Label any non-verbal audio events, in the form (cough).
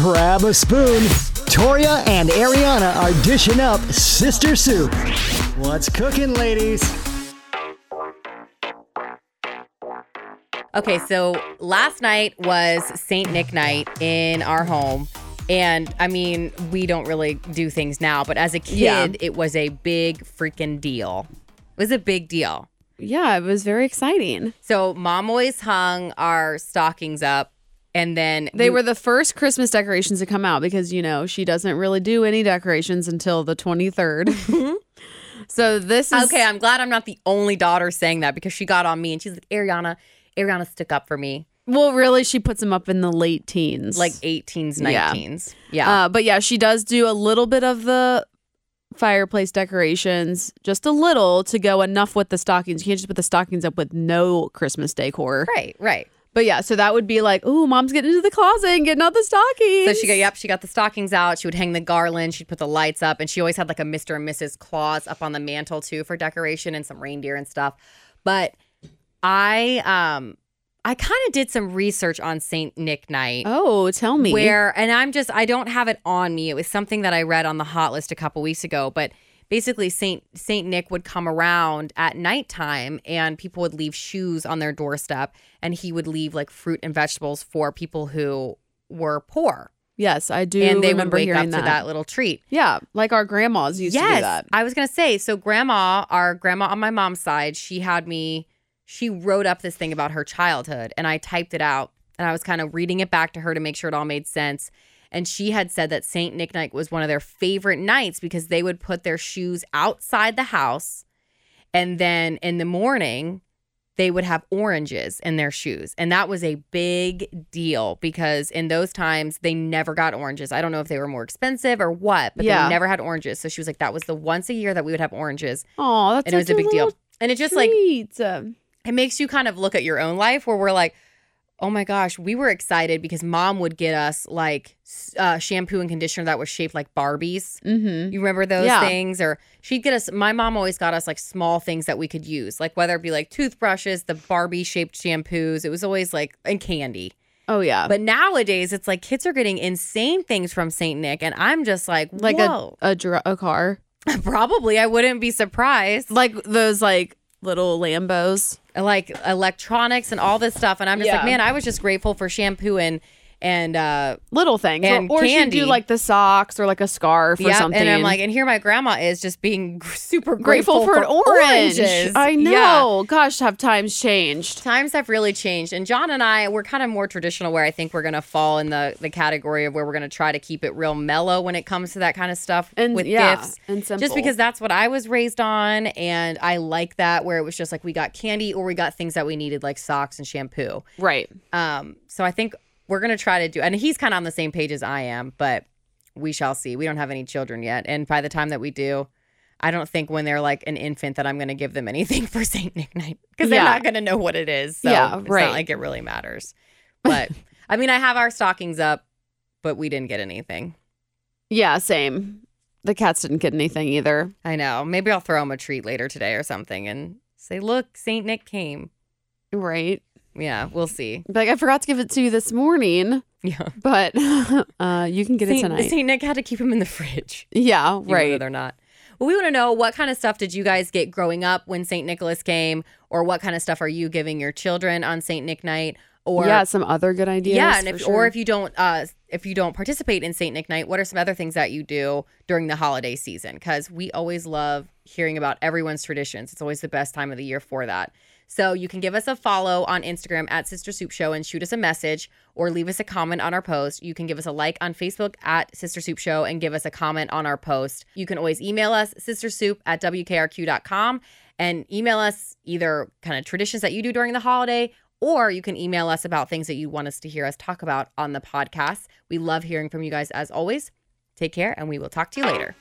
Grab a spoon. Toria and Ariana are dishing up sister soup. What's cooking, ladies? Okay, so last night was St. Nick night in our home. And I mean, we don't really do things now, but as a kid, Yeah. it was a big freaking deal. It was a big deal. Yeah, it was very exciting. So mom always hung our stockings up, and then They we- were the first Christmas decorations to come out because, you know, she doesn't really do any decorations until the 23rd. (laughs) so this is okay. I'm glad I'm not the only daughter saying that because she got on me and she's like, Ariana, Ariana stuck up for me, well, really, she puts them up in the late teens. like 18s, Yeah. 19s. Yeah. Uh, but yeah, she does do a little bit of the fireplace decorations, just a little to go enough with the stockings. You can't just put the stockings up with no Christmas decor. right, right. But yeah, so that would be like, oh, mom's getting into the closet and getting out the stockings. So she got yep, she got the stockings out. She would hang the garland. She'd put the lights up, and she always had like a Mr. and Mrs. Claus up on the mantle too for decoration and some reindeer and stuff. But I um I kind of did some research on Saint Nick Night. Oh, tell me. Where and I'm just I don't have it on me. It was something that I read on the hot list a couple weeks ago, but basically Saint Saint Nick would come around at nighttime and people would leave shoes on their doorstep and he would leave like fruit and vegetables for people who were poor. Yes, I do and they would remember wake up hearing to that little treat. Yeah, like our grandmas used to do that. I was gonna say, so grandma, our grandma on my mom's side, she had me, she wrote up this thing about her childhood and I typed it out and I was kind of reading it back to her to make sure it all made sense. And she had said that Saint Nick Night was one of their favorite nights because they would put their shoes outside the house and then in the morning they would have oranges in their shoes. And that was a big deal because in those times they never got oranges. I don't know if they were more expensive or what, but Yeah. they never had oranges. So she was like, that was the once a year that we would have oranges. Oh, that's And it was a big deal. And it just like, treat. Um, it makes you kind of look at your own life where we're like, oh my gosh, we were excited because mom would get us like uh, shampoo and conditioner that was shaped like Barbies. mhm. You remember those Yeah. things? Or she'd get us, my mom always got us like small things that we could use, like whether it be like toothbrushes, the Barbie shaped shampoos. It was always like, and candy. Oh yeah, But nowadays, it's like kids are getting insane things from St. Nick. And I'm just like, like whoa. a a, dr- a car, (laughs) Probably, I wouldn't be surprised. like those like little Lambos. like electronics and all this stuff. And I'm just Yeah. like, man, I was just grateful for shampoo and and uh little things, And or, or she'd do like the socks or like a scarf or yeah. something. And I'm like, and here my grandma is just being super grateful, grateful, for, an orange. oranges. I Yeah. know. Gosh, have times changed? Times have really changed, and John and I we're kind of more traditional. Where I think we're gonna fall in the the category of where we're gonna try to keep it real mellow when it comes to that kind of stuff And with yeah, gifts. and simple. Just because that's what I was raised on, and I like that where it was just like we got candy or we got things that we needed like socks and shampoo. right. Um, so I think we're gonna try to do, and he's kind of on the same page as I am, but we shall see. We don't have any children yet, and by the time that we do, I don't think when they're like an infant that I'm gonna give them (laughs) anything for Saint Nick Night because they're not gonna know what it is. So Yeah, it's right. not like it really matters. But I mean, I have our stockings up, but we didn't get anything. Yeah, same. The cats didn't get anything either. I know. Maybe I'll throw them a treat later today or something and say, "Look, Saint Nick came." Right. Yeah, we'll see. Like I forgot to give it to you this morning, Yeah, (laughs) but (laughs) uh, you can get it Saint, tonight. Saint Nick had to keep him in the fridge. yeah, right. they're not. Well, we want to know what kind of stuff did you guys get growing up when St. Nicholas came, or what kind of stuff are you giving your children on St. Nick night? Or yeah, some other good ideas. yeah, and if, sure. or if you don't, uh, if you don't participate in St. Nick night, what are some other things that you do during the holiday season? Because we always love hearing about everyone's traditions. It's always the best time of the year for that. So you can give us a follow on Instagram at Sister Soup Show and shoot us a message or leave us a comment on our post. You can give us a like on Facebook at Sister Soup Show and give us a comment on our post. You can always email us sistersoup at wkrq.com and email us either kind of traditions that you do during the holiday or you can email us about things that you want us to hear us talk about on the podcast. We love hearing from you guys as always. Take care and we will talk to you later.